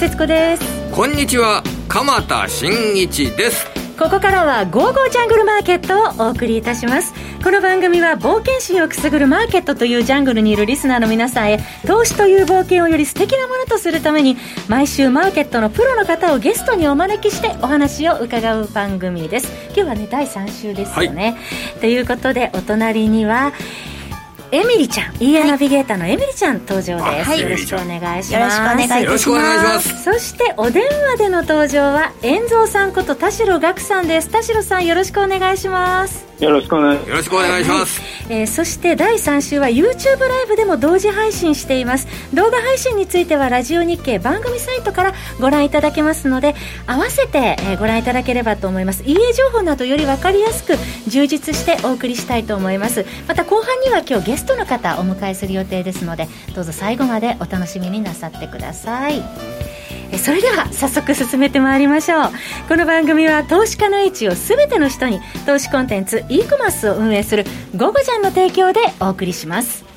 節子です。こんにちは。鎌田新一です。ここからは「ゴーゴージャングルマーケット」をお送りいたします。この番組は冒険心をくすぐるマーケットというジャングルにいるリスナーの皆さんへ投資という冒険をより素敵なものとするために毎週マーケットのプロの方をゲストにお招きしてお話を伺う番組です。今日はね第3週ですよね、はい、ということでお隣にはエミリちゃん EA ナビゲーターのエミリちゃん登場です、はい、よろしくお願いします。よろしくお願いします。そしてお電話での登場は遠蔵さんこと田代岳さんです。田代さんよろしくお願いします。よろしくお願いよろしくお願いします、はい、えー、そして第3週は YouTube ライブでも同時配信しています。動画配信についてはラジオ日経番組サイトからご覧いただけますので合わせて、えー、ご覧いただければと思います。EA 情報などより分かりやすく充実してお送りしたいと思います。また後半には今日ゲストの方お迎えする予定ですのでどうぞ最後までお楽しみになさってください。それでは早速進めてまいりましょう。この番組は投資家の位置を全ての人に投資コンテンツ e コマースを運営する「ゴゴジャン」の提供でお送りします。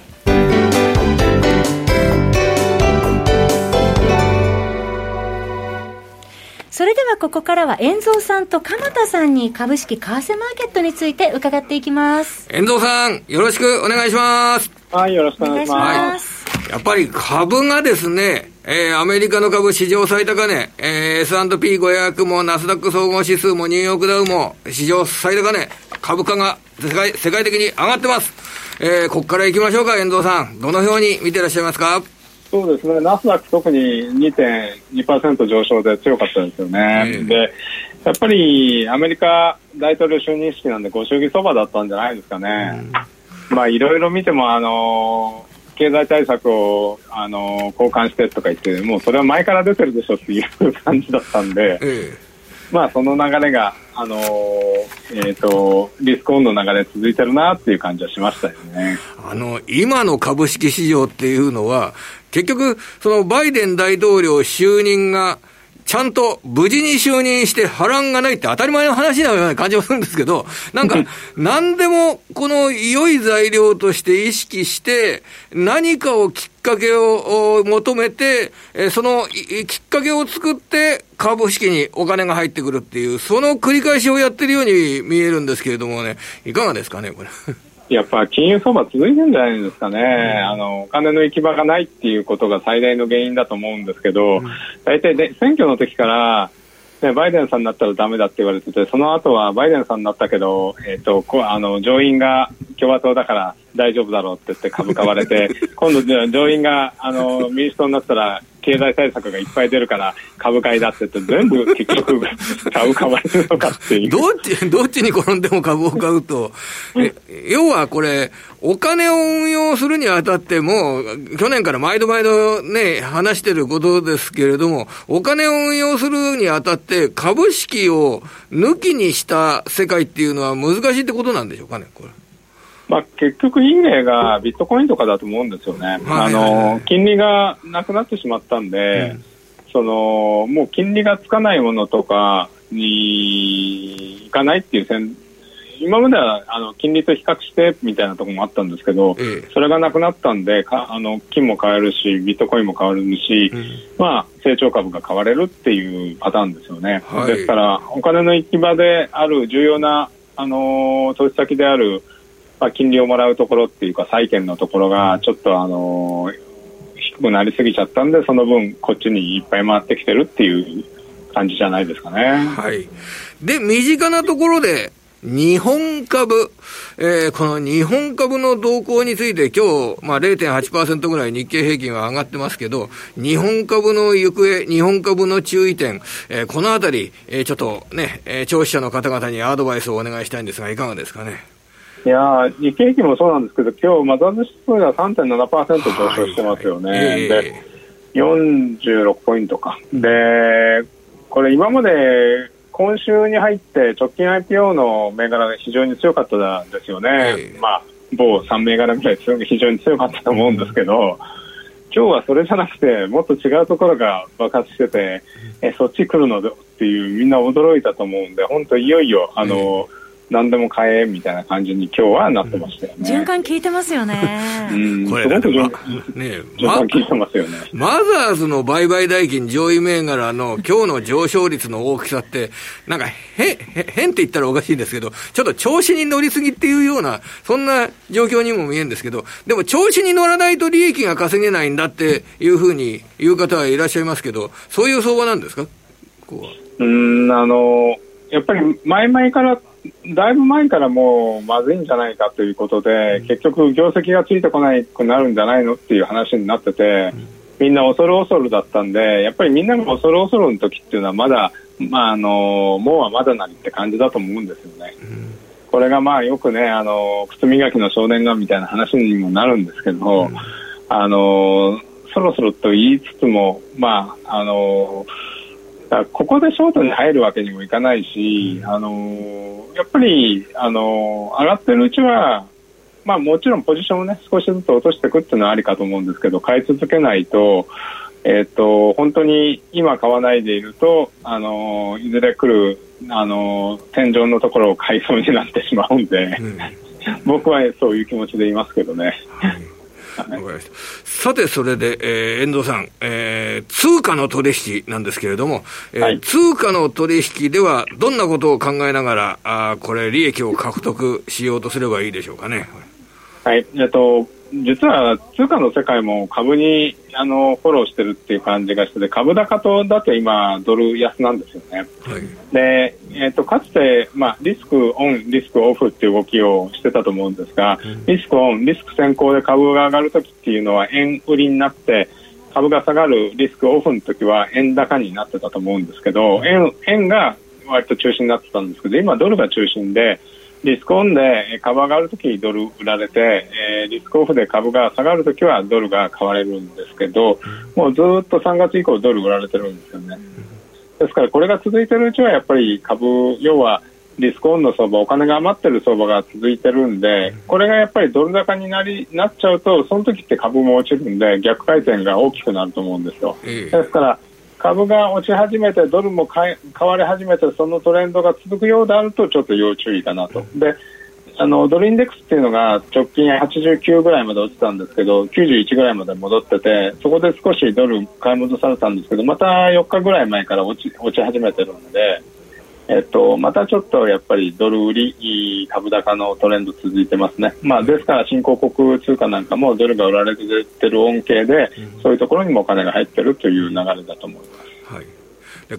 それではここからは遠蔵さんと鎌田さんに株式為替マーケットについて伺っていきます。遠蔵さんよろしくお願いします。はいよろしくお願いします、はい、やっぱり株がですねえー、アメリカの株史上最高値、えー、S&P500 もナスダック総合指数もニューヨークダウも史上最高値、株価が世界世界的に上がってます。えー、ここから行きましょうか、遠藤さん。どのように見てらっしゃいますか？そうですね、ナスダック特に2.2%上昇で強かったですよね。えー、で、やっぱりアメリカ大統領就任式なんでご祝儀そばだったんじゃないですかね。うん、まあいろいろ見ても、あのー経済対策をあの交換してとか言ってもうそれは前から出てるでしょっていう感じだったんで、ええ、まあその流れがあのえーと、リスクオンの流れ続いてるなっていう感じはしましたよね。あの今の株式市場っていうのは結局そのバイデン大統領就任がちゃんと無事に就任して波乱がないって当たり前の話のような感じもするんですけど、なんか、何でもこの良い材料として意識して、何かをきっかけを求めて、そのきっかけを作って株式にお金が入ってくるっていう、その繰り返しをやってるように見えるんですけれどもね、いかがですかね、これ。やっぱ金融相場続いてるんじゃないですかね、うん、あのお金の行き場がないっていうことが最大の原因だと思うんですけど、大体、ね、選挙の時から、ね、バイデンさんになったらだめだって言われてて、その後はバイデンさんになったけど、えーと、こあの上院が共和党だから大丈夫だろうって言って株買われて、今度、上院があの民主党になったら経済対策がいっぱい出るから株買いだって言って全部 結局株買われるのかっていう。どっち、どっちに転んでも株を買うと。要はこれ、お金を運用するにあたっても、去年から毎度毎度ね、話してることですけれども、お金を運用するにあたって株式を抜きにした世界っていうのは難しいってことなんでしょうかね、これ。まあ、結局、いい例がビットコインとかだと思うんですよね、あの金利がなくなってしまったんで、うん、そのもう金利がつかないものとかにいかないっていう線今まではあの金利と比較してみたいなところもあったんですけど、ええ、それがなくなったんでかあの金も買えるしビットコインも買えるし、うん、まあ、成長株が買われるっていうパターンですよね、はい、ですからお金の行き場である重要な、あの投資先であるまあ、金利をもらうところっていうか債券のところがちょっとあの低くなりすぎちゃったんでその分こっちにいっぱい回ってきてるっていう感じじゃないですかね。はい。で、身近なところで、日本株、えー、この日本株の動向について今日、まあ0.8%ぐらい日経平均は上がってますけど、日本株の行方、日本株の注意点、えー、このあたり、えー、ちょっとね、えー、聴取者の方々にアドバイスをお願いしたいんですが、いかがですかね？いや日経平均もそうなんですけど、今日マザーズ指数が3.7%上昇してますよね、はい、で46ポイントか、でこれ、今まで今週に入って直近 IPO の銘柄が非常に強かったですよね、まあ、某3銘柄ぐらい非常に強かったと思うんですけど、今日はそれじゃなくて、もっと違うところが爆発してて、えそっち来るのっていう、みんな驚いたと思うんで、本当、いよいよ、あの、うん何でも買えみたいな感じに今日はなってましたよね。循環効いてますよね。うん、これだって、ま、ね循環効いてますよね。マザーズの売買代金上位銘柄の今日の上昇率の大きさって、なんか変、変って言ったらおかしいんですけど、ちょっと調子に乗りすぎっていうような、そんな状況にも見えるんですけど、でも調子に乗らないと利益が稼げないんだっていうふうに言う方はいらっしゃいますけど、そういう相場なんですか？うん、あの、やっぱり前々からだいぶ前からもうまずいんじゃないかということで、結局、業績がついてこないくなるんじゃないのっていう話になってて、みんな恐る恐るだったんで、やっぱりみんなが恐る恐るの時っていうのは、まだ、まあ、あのもうはまだなりって感じだと思うんですよね。これがまあよくね、あの靴磨きの少年がみたいな話にもなるんですけど、あのそろそろと言いつつも、まああのここでショートに入るわけにもいかないし、あのやっぱり、あの上がってるうちは、まあ、もちろんポジションを、ね、少しずつ落としていくっていうのはありかと思うんですけど買い続けないと,、えーと、本当に今買わないでいると、あのいずれ来る、あの天井のところを買いそうになってしまうんで、うん、僕はそういう気持ちでいますけどね。はいさて、それで、えー、遠藤さん、えー、通貨の取引なんですけれども、えー、はい、通貨の取引では、どんなことを考えながら、あこれ、利益を獲得しようとすればいいでしょうかね。はい、えっと、実は通貨の世界も株にあのフォローしてるっていう感じがしてて株高とだと今ドル安なんですよね。はい、で、えーと、かつて、まあ、リスクオンリスクオフっていう動きをしてたと思うんですが、うん、リスクオンリスク先行で株が上がるときっていうのは円売りになって株が下がるリスクオフの時は円高になってたと思うんですけど円円が割と中心になってたんですけど今ドルが中心でリスクオンで株上がるときドル売られて、えー、リスクオフで株が下がるときはドルが買われるんですけど、もうずっと3月以降ドル売られてるんですよね。ですからこれが続いているうちはやっぱり株、要はリスクオンの相場、お金が余ってる相場が続いてるんで、これがやっぱりドル高になりなっちゃうと、その時って株も落ちるんで、逆回転が大きくなると思うんですよ。ですから、株が落ち始めてドルも買われ始めてそのトレンドが続くようであるとちょっと要注意かなと。であのドルインデックスっていうのが直近89ぐらいまで落ちたんですけど91ぐらいまで戻っててそこで少しドル買い戻されたんですけどまた4日ぐらい前から落ち落ち始めてるのでえっと、またちょっとやっぱりドル売り株高のトレンド続いてますね、まあ、ですから新興国通貨なんかもドルが売られている恩恵で、そういうところにもお金が入っているという流れだと思います。はい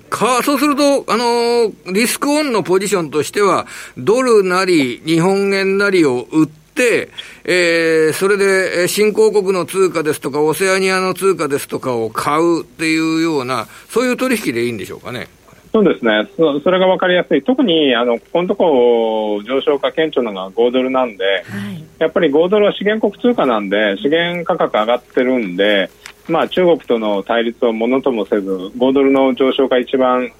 かそうすると、あのー、リスクオンのポジションとしては、ドルなり、日本円なりを売って、えー、それで新興国の通貨ですとか、オセアニアの通貨ですとかを買うっていうような、そういう取引でいいんでしょうかね。そうですね、そそれが分かりやすい、特にあのここのところ上昇が顕著なのが5ドルなんで、はい、やっぱり5ドルは資源国通貨なんで、資源価格上がってるんで、まあ、中国との対立をものともせず、5ドルの上昇が一番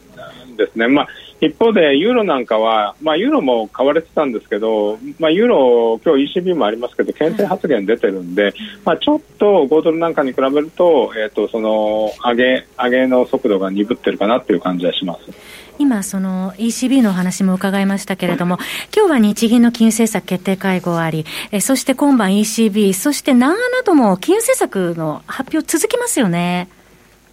ですね。まあ一方でユーロなんかは、まあ、ユーロも買われてたんですけど、まあ、ユーロ、今日 ECB もありますけど、牽制発言出てるんで、まあ、ちょっと5ドルなんかに比べると、えー、とその上げ上げの速度が鈍ってるかなっていう感じはします。今、その ECB のお話も伺いましたけれども、今日は日銀の金融政策決定会合あり、えそして今晩 ECB、そして南アなども金融政策の発表続きますよね。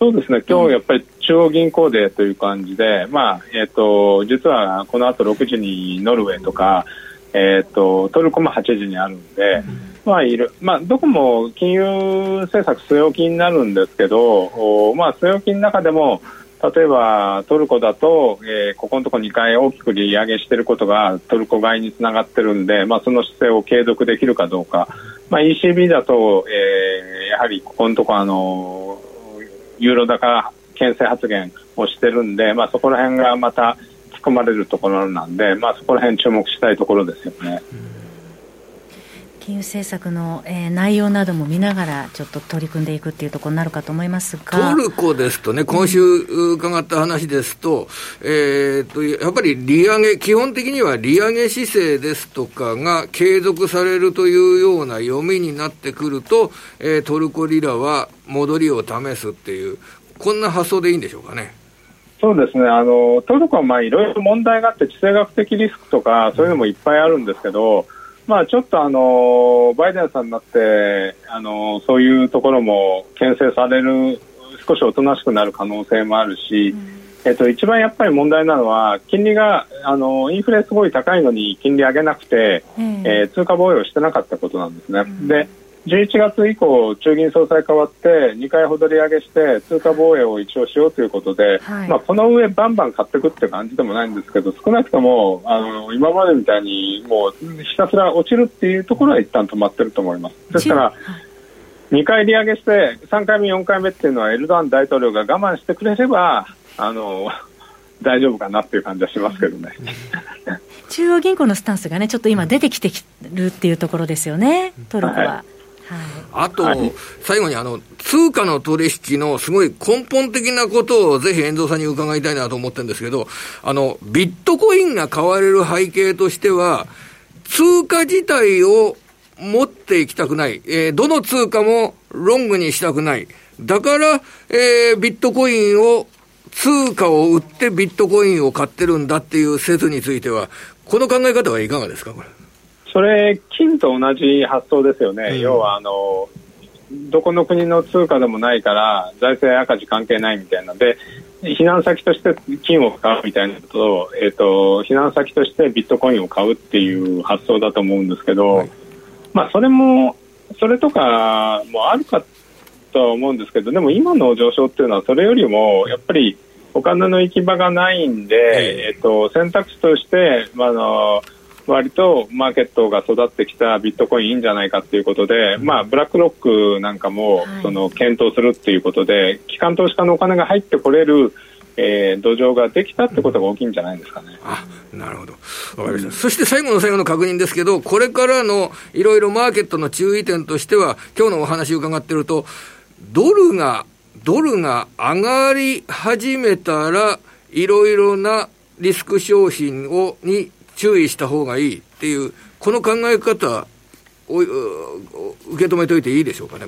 そうですね、今日やっぱり中央銀行でという感じで、まあえーと、実はこの後6時にノルウェーとか、えーと、トルコも8時にあるんで、まあいるまあ、どこも金融政策据え置きになるんですけど、おまあ、据え置きの中でも例えばトルコだと、えー、ここのところ2回大きく利上げしていることがトルコ買いにつながってるんで、まあ、その姿勢を継続できるかどうか、まあ、ECB だと、えー、やはりここのところあのユーロ高牽制発言をしてるんで、まあ、そこら辺がまた突っ込まれるところなんで、まあ、そこら辺注目したいところですよね。金融政策の、えー、内容なども見ながら、ちょっと取り組んでいくっていうところになるかと思いますが。トルコですとね、今週伺った話ですと、えー、とやっぱり利上げ、基本的には利上げ姿勢ですとかが継続されるというような読みになってくると、えー、トルコリラは戻りを試すっていう、こんな発想でいいんでしょうかね。そうですね。あのトルコはまあいろいろ問題があって地政学的リスクとかそういうのもいっぱいあるんですけど、まあ、ちょっとあのバイデンさんになってあのそういうところも牽制される少しおとなしくなる可能性もあるし、うん、えっと、一番やっぱり問題なのは金利があのインフレすごい高いのに金利上げなくて、うん、えー、通貨防衛をしてなかったことなんですね。うん、で11月以降、中銀総裁変わって2回ほど利上げして通貨防衛を一応しようということで、はい、まあ、この上、バンバン買っていくって感じでもないんですけど少なくともあの今までみたいにもうひたすら落ちるっていうところは一旦止まってると思います。ですから、2回利上げして3回目、4回目っていうのはエルドアン大統領が我慢してくれればあの 大丈夫かなっていう感じはしますけどね。中央銀行のスタンスがね、ちょっと今出てきてるっていうところですよね、トルコは。はいあと、はい、最後にあの、通貨の取引のすごい根本的なことをぜひ遠藤さんに伺いたいなと思ってるんですけど、あの、ビットコインが買われる背景としては、通貨自体を持っていきたくない。えー、どの通貨もロングにしたくない。だから、えー、ビットコインを、通貨を売ってビットコインを買ってるんだっていう説については、この考え方はいかがですか、これ。それ、金と同じ発想ですよね、うん、要はあのどこの国の通貨でもないから財政赤字関係ないみたいな。で避難先として金を買うみたいなと,、えーと、避難先としてビットコインを買うっていう発想だと思うんですけど、はい、まあ、それもそれとかもあるかとは思うんですけどでも今の上昇っていうのはそれよりもやっぱりお金の行き場がないんで、えーと選択肢として、まあ、あの割とマーケットが育ってきたビットコインいいんじゃないかということで、まあ、ブラックロックなんかもその検討するっていうことで、機関投資家のお金が入ってこれる、えー、土壌ができたってことが大きいんじゃないですかね。あなるほど。わかりました。うん、そして最後の最後の確認ですけど、これからのいろいろマーケットの注意点としては、今日のお話伺ってると、ドルが、ドルが上がり始めたら、いろいろなリスク商品を、に注意した方がいいっていう、この考え方を受け止めておいていいでしょうかね。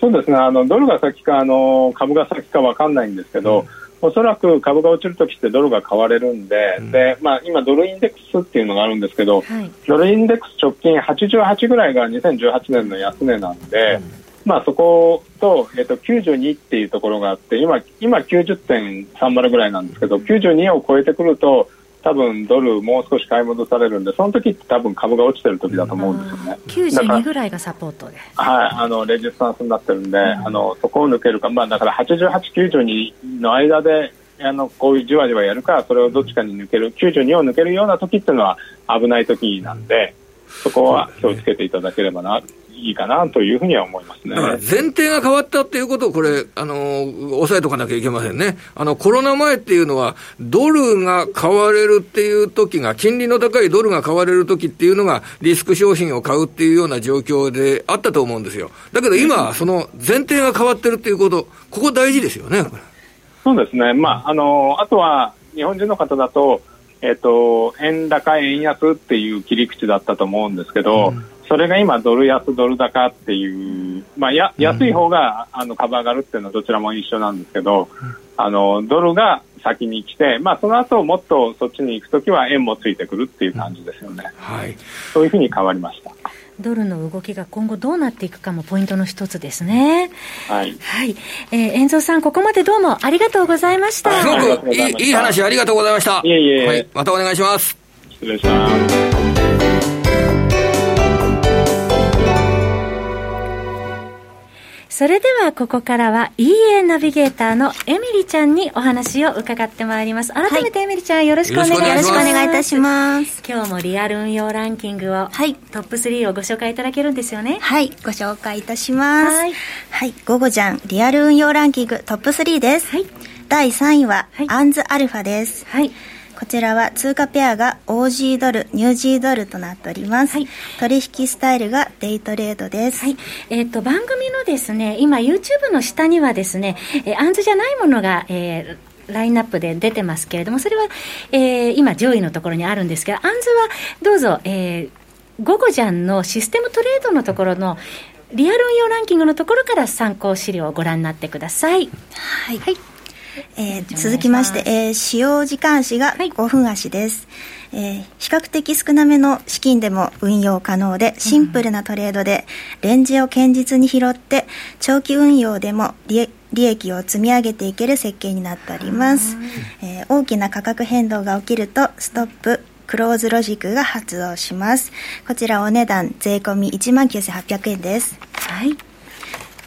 そうですね、あのドルが先かあの株が先か分かんないんですけど、うん。おそらく株が落ちるときってドルが買われるんで、うん、でまあ、今、ドルインデックスっていうのがあるんですけど、はい、ドルインデックス直近88ぐらいが2018年の安値なんで、うん、まあ、そこと,、えー、と92っていうところがあって今、今90.30ぐらいなんですけど92を超えてくると多分ドルもう少し買い戻されるんで、その時って多分株が落ちてる時だと思うんですよね。92ぐらいがサポートで。はい、あの、レジスタンスになってるんで、うん、あの、そこを抜けるか、まあだから88、92の間で、あの、こういうじわじわやるか、それをどっちかに抜ける、92を抜けるような時っていうのは危ない時なんで、そこは気をつけていただければな、いいかなというふうには思いますね。前提が変わったっていうことを、これ、あの、押さえとかなきゃいけませんね。あの、コロナ前っていうのは、ドルが買われるっていう時が、金利の高いドルが買われる時っていうのが、リスク商品を買うっていうような状況であったと思うんですよ。だけど今、その前提が変わってるっていうこと、ここ大事ですよね、そうですね。まあ、あの、あとは、日本人の方だと、えっ、と、円高、円安っていう切り口だったと思うんですけど、うんそれが今、ドル安、ドル高っていう、まあ、や安い方があの株上がるっていうのはどちらも一緒なんですけど、あのドルが先に来て、まあ、その後もっとそっちに行くときは円もついてくるっていう感じですよね、はい、そういうふうに変わりました。ドルの動きが今後どうなっていくかもポイントの一つですね。はい。はい。えー、遠藤さん、ここまでどうもありがとうございました。すごくいいいい話ありがとうございました。いえいえ。はい。またお願いします。失礼します。それではここからは EA ナビゲーターのエミリちゃんにお話を伺ってまいります。改めてエミリちゃんよろしくお願いします。よろしくお願いいたします。今日もリアル運用ランキングを、はい、トップ3をご紹介いただけるんですよね。はい、ご紹介いたします。はい。はい、午後じゃんリアル運用ランキングトップ3です。はい。第3位は、はい、アンズアルファです。はい。こちらは通貨ペアが OG ドル、ニュージードルとなっております。はい、取引スタイルがデイトレードです。はい。えっ、ー、と、番組のですね、今 YouTube の下にはですね、えー、アンズじゃないものが、えー、ラインナップで出てますけれども、それは、えー、今上位のところにあるんですけど、アンズはどうぞ、えー、午後じゃんのシステムトレードのところのリアル運用ランキングのところから参考資料をご覧になってください。はい。はいえー、続きまして、えー、使用時間足が5分足です、はい、えー、比較的少なめの資金でも運用可能でシンプルなトレードで、レンジを堅実に拾って長期運用でも利益を積み上げていける設計になっております、えー、大きな価格変動が起きるとストップクローズロジックが発動します。こちらお値段税込1万9800円です。はい。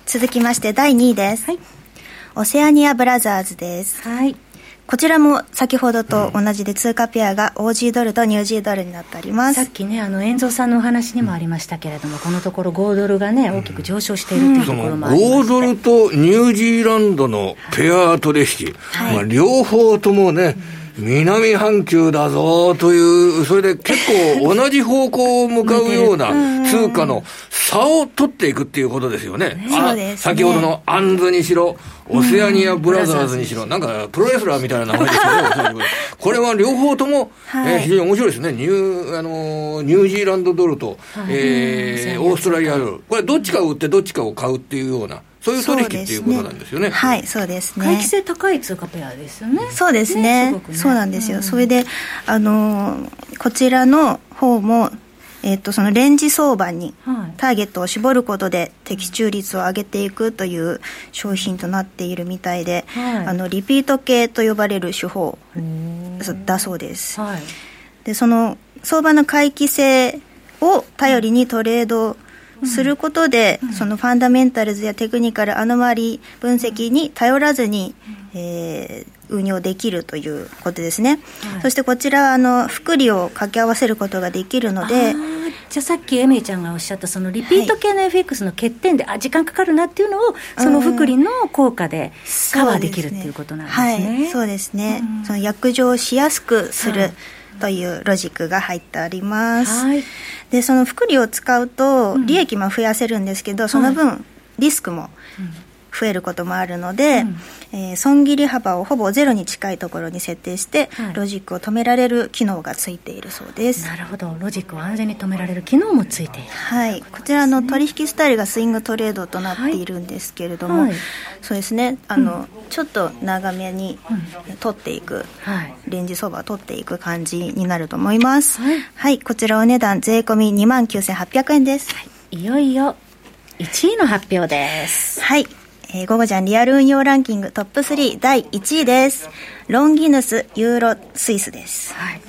続きまして第2位です、はいオセアニアブラザーズです。はい。こちらも先ほどと同じで通貨ペアがオージードルとニュージードルになっております。さっきねあの遠蔵さんのお話にもありましたけれども、このところ5ドルがね大きく上昇しているというところもありまして、5ドルとニュージーランドのペア取引、はい、まあ、両方ともね、南半球だぞという、それで結構同じ方向を向かうような通貨の差を取っていくっていうことですよね。ね、先ほどのアンズにしろ、オセアニアブラザーズにしろ、なんかプロレスラーみたいな名前ですけど、これは両方とも、はい、えー、非常に面白いですね。ニュー、あのニュージーランドドルと、はい、えー、オーストラリアドル。これどっちかを売ってどっちかを買うっていうような。そういう取引っていうことなんですよね。はい、そうですね。回帰性高い通貨ペアですよね。そうですね。ねそうなんですよ。うん、それで、あのー、こちらの方も、えっと、そのレンジ相場にターゲットを絞ることで的中率を上げていくという商品となっているみたいで、はい、あのリピート系と呼ばれる手法だそうです。はい、でその相場の回帰性を頼りにトレードすることで、うん、そのファンダメンタルズやテクニカルアノマリー分析に頼らずに、うん、えー、運用できるということですね、はい、そしてこちらあの複利を掛け合わせることができるのでじゃあさっきエミリちゃんがおっしゃったそのリピート系の FX の欠点で、はい、あ時間かかるなっていうのをその複利の効果でカバーできるっていうことなんですね、はい、そうですね、うん、その約定しやすくする、というロジックが入っております。はい、でその複利を使うと利益も増やせるんですけど、その分リスクも増えることもあるので、うん、えー、損切り幅をほぼゼロに近いところに設定して、はい、ロジックを止められる機能がついているそうです。なるほど。ロジックを安全に止められる機能もついている。はい。こちらの取引スタイルがスイングトレードとなっているんですけれども、はい、そうですね。あの、うん、ちょっと長めに取っていく、うん、レンジ相場を取っていく感じになると思います、はい、はい、こちらお値段税込み2万9800円です、はい、いよいよ1位の発表です。はいえー、午後じゃんリアル運用ランキングトップ3第1位です。ロンギヌスユーロスイスです。はい。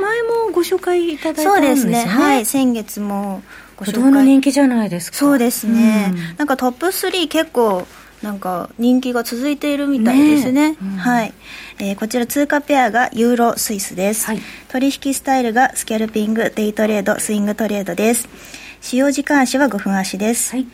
前もご紹介いただいたんですね？そうですね。はい。先月もご紹介。の人気じゃないですか？そうですね。うん、なんかトップ3結構なんか人気が続いているみたいですね。ねうん、はい、えー、こちら通貨ペアがユーロスイスです、はい、取引スタイルがスキャルピング、デイトレード、スイングトレードです。使用時間足は5分足です。はい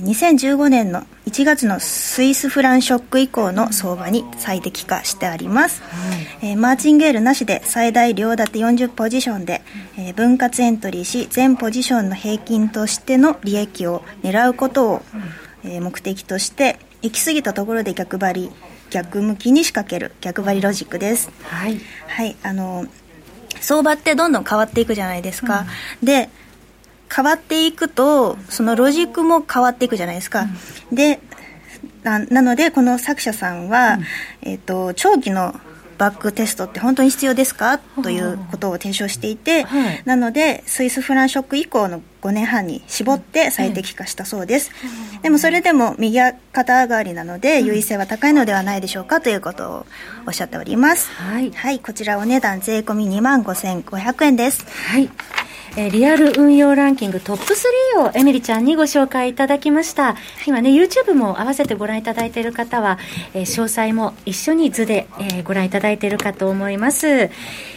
2015年の1月のスイスフランショック以降の相場に最適化してあります、はい、えー、マーチンゲールなしで最大両立て40ポジションで、えー、分割エントリーし全ポジションの平均としての利益を狙うことを、えー、目的として行き過ぎたところで逆張り逆向きに仕掛ける逆張りロジックです。はい、はい、あの相場ってどんどん変わっていくじゃないですか、うん、で変わっていくとそのロジックも変わっていくじゃないですか、うん、でななのでこの作者さんは、うん、えーと、長期のバックテストって本当に必要ですか？ということを提唱していて、はい、なのでスイスフランショック以降の5年半に絞って最適化したそうです、うん、でもそれでも右肩上がりなので優位性は高いのではないでしょうかということをおっしゃっております、はい、はい、こちらお値段税込み2万5500円です。はいえー、リアル運用ランキングトップ3をエミリちゃんにご紹介いただきました。今ね、YouTube も合わせてご覧いただいている方は、えー、詳細も一緒に図で、えー、ご覧いただいているかと思います。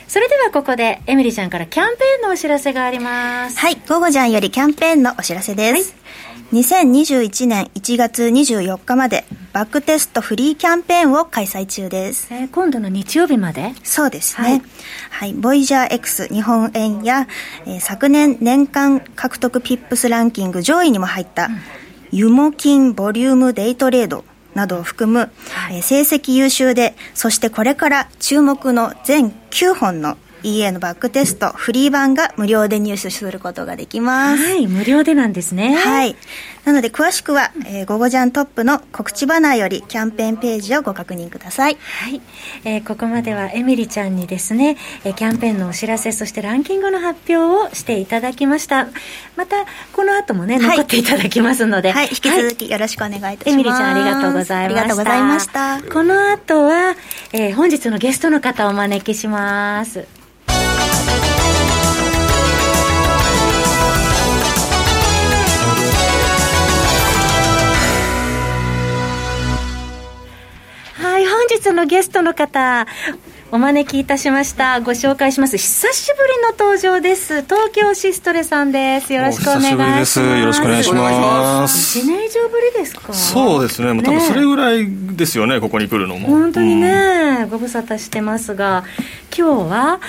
それではここで、エミリちゃんからキャンペーンのお知らせがあります。はい、午後じゃんよりキャンペーンのお知らせです。はい2021年1月24日までバックテストフリーキャンペーンを開催中です。えー、今度の日曜日まで？そうですね。はい、はい。ボイジャー X 日本円や、えー、昨年年間獲得ピップスランキング上位にも入った、うん、ユモキンボリュームデイトレードなどを含む、はい、えー、成績優秀で、そしてこれから注目の全9本の EA のバックテスト、フリー版が無料で入手することができます。はい、無料でなんですね。はい。なので詳しくは、えー、ゴゴジャントップの告知バナーよりキャンペーンページをご確認ください。はい。えー、ここまではエミリちゃんにですね、えー、キャンペーンのお知らせ、そしてランキングの発表をしていただきました。また、この後もね、残っていただきますので、はい、引き続きよろしくお願いいたします。エミリちゃんありがとうございました。ありがとうございました。この後は、えー、本日のゲストの方をお招きします。日のゲストの方、お招きいたしました。ご紹介します。久しぶりの登場です。東京シストレさんです。よろしくお願いします。よろしくお願いします。1年以上ぶりですかそうですね。もう多分それぐらいですよね、ここに来るのも。本当にね、うん、ご無沙汰してますが、今日は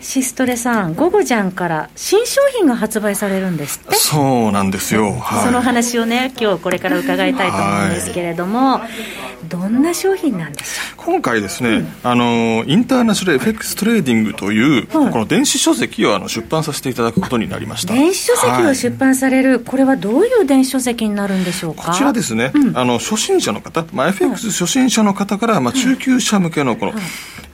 シストレさん、午後じゃんから新商品が発売されるんですってそうなんですよ。はい、その話をね、今日これから伺いたいと思うんですけれども、はい、どんな商品なんでしょう今回ですね、うん、あの、インターナショナル FX トレーディングという、この電子書籍をあの出版させていただくことになりました。電子書籍を出版される、はい、これはどういう電子書籍になるんでしょうか？こちらですね、うん、あの初心者の方、まあ、FX 初心者の方から、まあ、中級者向けのこの、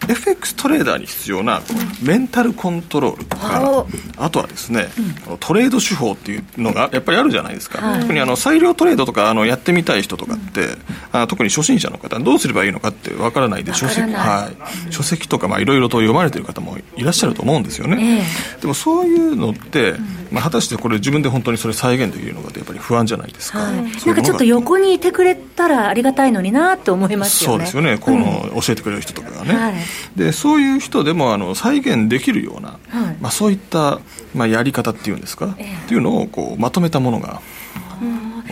FX トレーダーに必要なメンタルコントロールとか、あとはですね、うん、トレード手法っていうのがやっぱりあるじゃないですか、はい、特にあの裁量トレードとかあのやってみたい人とかって、うん、あ特に初心者の方どうすればいいのかってわからないで書籍はい、書籍とかいろいろと読まれてる方もいらっしゃると思うんですよね、えー、でもそういうのって、まあ、果たしてこれ自分で本当にそれ再現できるのかってやっぱり不安じゃないですか、はい、なんかちょっと横にいてくれたらありがたいのになって思いますよね。そうですよね。この、教えてくれる人とかがね、はい、でそういう人でもあの再現できるような、はい、まあ、そういった、まあ、やり方っていうんですか、えー、っていうのをこうまとめたものが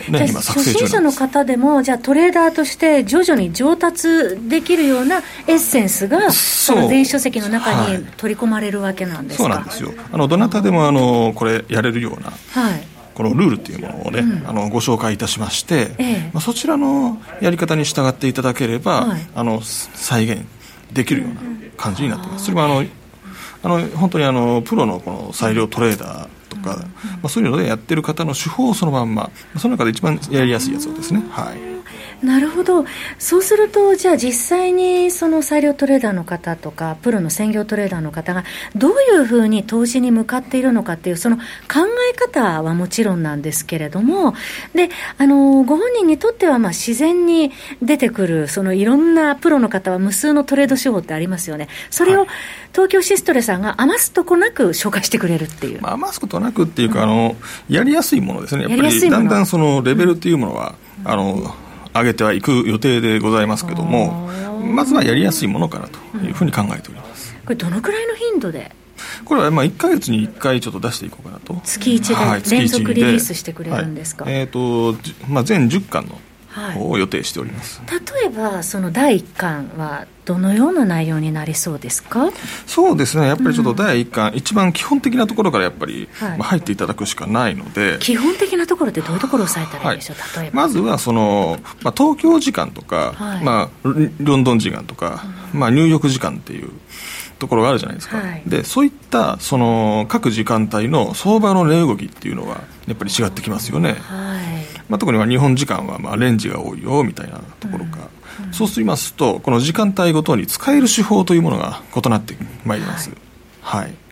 ね、今初心者の方でもじゃあトレーダーとして徐々に上達できるようなエッセンスがその電子書籍の中に取り込まれるわけなんですか、はい、そうなんですよ。あのどなたでもあのこれやれるような、はい、このルールっていうものをね、うん、あのご紹介いたしまして、ええ、まあ、そちらのやり方に従っていただければ、はい、あの再現できるような感じになってます。それもあのあの本当にあのプロのこの裁量トレーダーとか、まあ、そういうのでやってる方の手法をそのまんまその中で一番やりやすいやつをですねはい。なるほど、そうすると、じゃあ実際にその裁量トレーダーの方とか、プロの専業トレーダーの方が、どういうふうに投資に向かっているのかっていう、その考え方はもちろんなんですけれども、であのご本人にとってはまあ自然に出てくる、そのいろんなプロの方は無数のトレード手法ってありますよね。それを東京シストレさんが余すとこなく紹介してくれるっていう、まあ、余すことなくっていうか、うん、あのやりやすいものですね、やっぱりだんだんそのレベルっていうものは、うん、あの上げてはいく予定でございますけども、まずはやりやすいものかなというふうに考えております。これどのくらいの頻度で？これはまあ1か月に1回ちょっと出していこうかなと。月1で連続リリースしてくれるんですか、はい、えーとまあ、全10巻のを予定しております、はい、例えばその第1巻はどのような内容になりそうですか？そうですね。やっぱりちょっと第1巻、うん、一番基本的なところからやっぱり、はい、まあ、入っていただくしかないので。基本的なところってどういうところを押さえたらいいでしょう、はい、例えば。まずはその、まあ、東京時間とか、まあ、ロンドン時間とか、うん、まあ、ニューヨーク時間っていうところがあるじゃないですか、はい、でそういったその各時間帯の相場の値動きっていうのはやっぱり違ってきますよね、はいまあ、特には日本時間はまあレンジが多いよみたいなところか、うん。うん、そうしますとこの時間帯ごとに使える手法というものが異なってまいります、はい、はい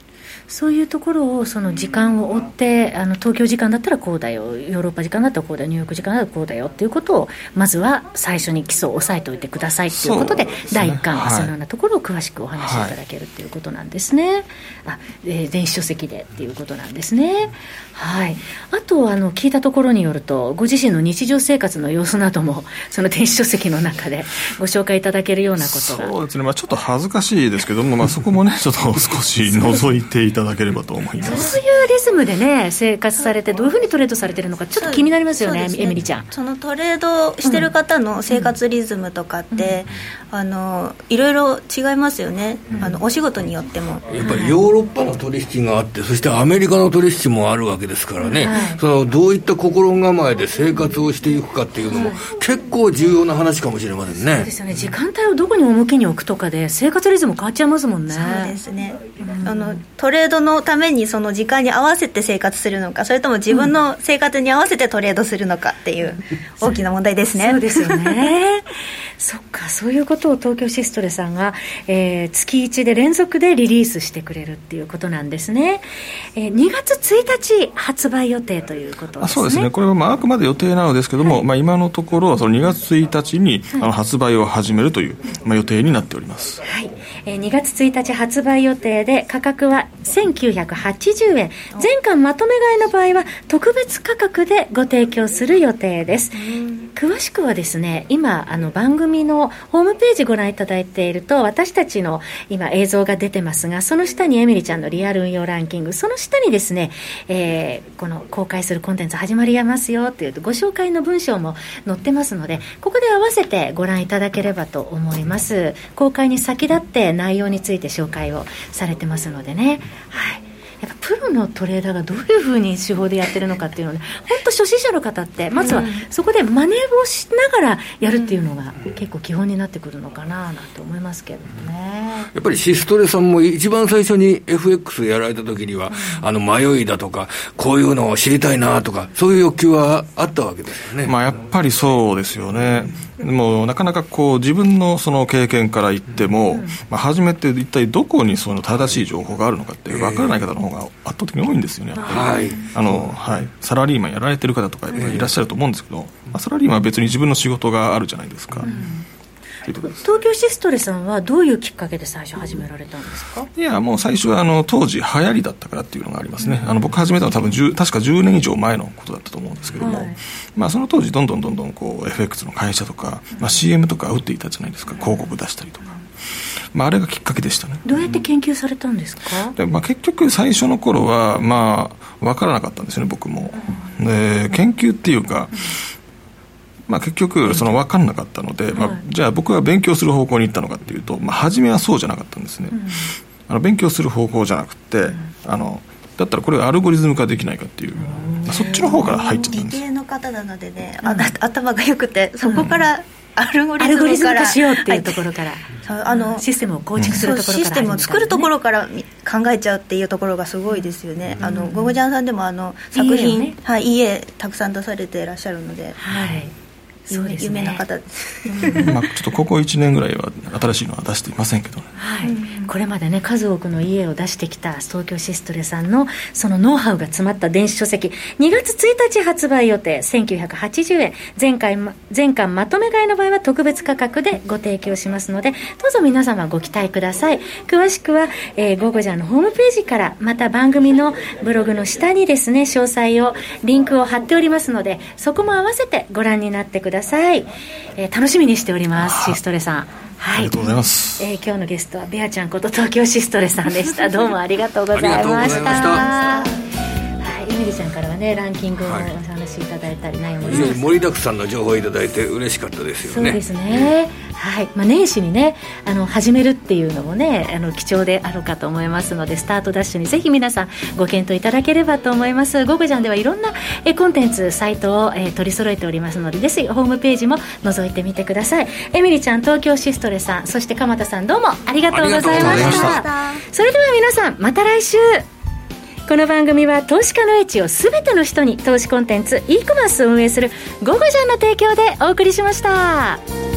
そういうところをその時間を追ってあの東京時間だったらこうだよヨーロッパ時間だったらこうだよニューヨーク時間だったらこうだよっていうことをまずは最初に基礎を押さえておいてくださいということで、ね、第1巻はそのようなところを詳しくお話しいただけるということなんですね、はい、あえー、電子書籍でっていうことなんですね。はい、あとあの聞いたところによるとご自身の日常生活の様子などもその電子書籍の中でご紹介いただけるようなことが。そうですね、まあ、ちょっと恥ずかしいですけども、まあ、そこもねちょっと少し覗いていたただければと思います。そういうリズムでね生活されてどういうふうにトレードされてるのかちょっと気になりますよねね。エミリちゃん。そのトレードしてる方の生活リズムとかって、うん、あのいろいろ違いますよね、うん、あのお仕事によっても。やっぱりヨーロッパの取引があってそしてアメリカの取引もあるわけですからね、はい、そのどういった心構えで生活をしていくかっていうのも、結構重要な話かもしれませんね。そうですよね。時間帯をどこに重きに置くとかで生活リズム変わっちゃいますもんね。そうですね、うん、あのトレードのためにその時間に合わせて生活するのかそれとも自分の生活に合わせてトレードするのかっていう大きな問題ですね。そうですよねそっかそういうことを東京シストレさんが、えー、月1で連続でリリースしてくれるっていうことなんですね、えー、2月1日発売予定ということですね。そうですね。これはまああくまで予定なのですけども、はい、まあ、今のところその2月1日に、あの発売を始めるという、まあ、予定になっております、はい。えー、2月1日発売予定で価格は1980円。全巻まとめ買いの場合は特別価格でご提供する予定です詳しくはですね今あの番組のホームページご覧いただいていると私たちの今映像が出てますがその下にエミリちゃんのリアル運用ランキングその下にですね、えー、この公開するコンテンツ始まりやますよっていうご紹介の文章も載ってますのでここで合わせてご覧いただければと思います。公開に先立って内容について紹介をされてますのでね。はい。やっぱプロのトレーダーがどういうふうに手法でやってるのかっていうのをね本当初心者の方ってまずはそこで真似をしながらやるっていうのが結構基本になってくるのかななんて思いますけどね。やっぱりシストレさんも一番最初に FX やられた時には、うん、あの迷いだとかこういうのを知りたいなとかそういう欲求はあったわけですよね。まあやっぱりそうですよね、もうなかなかこう自分のその経験から言っても、まあ、初めて一体どこにその正しい情報があるのかって分からない方の方が圧倒的に多いんですよね、やっぱり、あのはい、サラリーマンやられてる方とかいらっしゃると思うんですけど、まあ、サラリーマンは別に自分の仕事があるじゃないですか。東京シストレさんはどういうきっかけで最初始められたんですか？いやもう最初はあの当時流行りだったからっていうのがありますね、あの僕始めたのは多分確か10年以上前のことだったと思うんですけども、はい、まあ、その当時どんどんどんどんこう FX の会社とか、まあ、CM とか打っていたじゃないですか。広告出したりとか。まあ、あれがきっかけでしたね。どうやって研究されたんですか、でまあ、結局最初の頃はまあ分からなかったんですよね僕も。で研究っていうかまあ、結局その分かんなかったので、まあ、じゃあ僕は勉強する方向に行ったのかっていうと、まあ、初めはそうじゃなかったんですね、あの勉強する方向じゃなくて、あのだったらこれをアルゴリズム化できないかっていう、そっちの方から入っちゃったんです理系の方なのでね、あ頭がよくてそこから、アルゴリズム化しようっていうところから、あのシステムを構築するところから、システムを作るところから考えちゃうっていうところがすごいですよね、あのゴゴジャンさんでもあの作品、はい、家たくさん出されていらっしゃるので、はいそうです、ね、有名な方。です、まあ、ちょっとここ1年ぐらいは新しいのは出していませんけど、ね、はい、これまでね数多くの家を出してきた東京シストレさんのそのノウハウが詰まった電子書籍。2月1日発売予定。1980円。前回前巻まとめ買いの場合は特別価格でご提供しますのでどうぞ皆様ご期待ください。詳しくは、えー、ゴゴジャンのホームページからまた番組のブログの下にですね詳細をリンクを貼っておりますのでそこも合わせてご覧になってくださいださい、えー、楽しみにしておりますシストレさん。はい、ありがとうございます、えー、今日のゲストはベアちゃんこと東京シストレさんでした。どうもありがとうございました。エミリちゃんからはねランキングをお話いただいたり、内容も盛りだくさんの情報をいただいて嬉しかったですよね。そうですね、はい。まあ、年始にねあの始めるっていうのもねあの貴重であるかと思いますのでスタートダッシュにぜひ皆さんご検討いただければと思います。ゴゴジャンではいろんなえコンテンツサイトを、えー、取り揃えておりますのでぜひホームページも覗いてみてください。エミリちゃん東京シストレさんそして鎌田さんどうもありがとうございました。それでは皆さんまた来週この番組は投資家の英知を全ての人に投資コンテンツ e コマースを運営する「ゴゴジャン」の提供でお送りしました。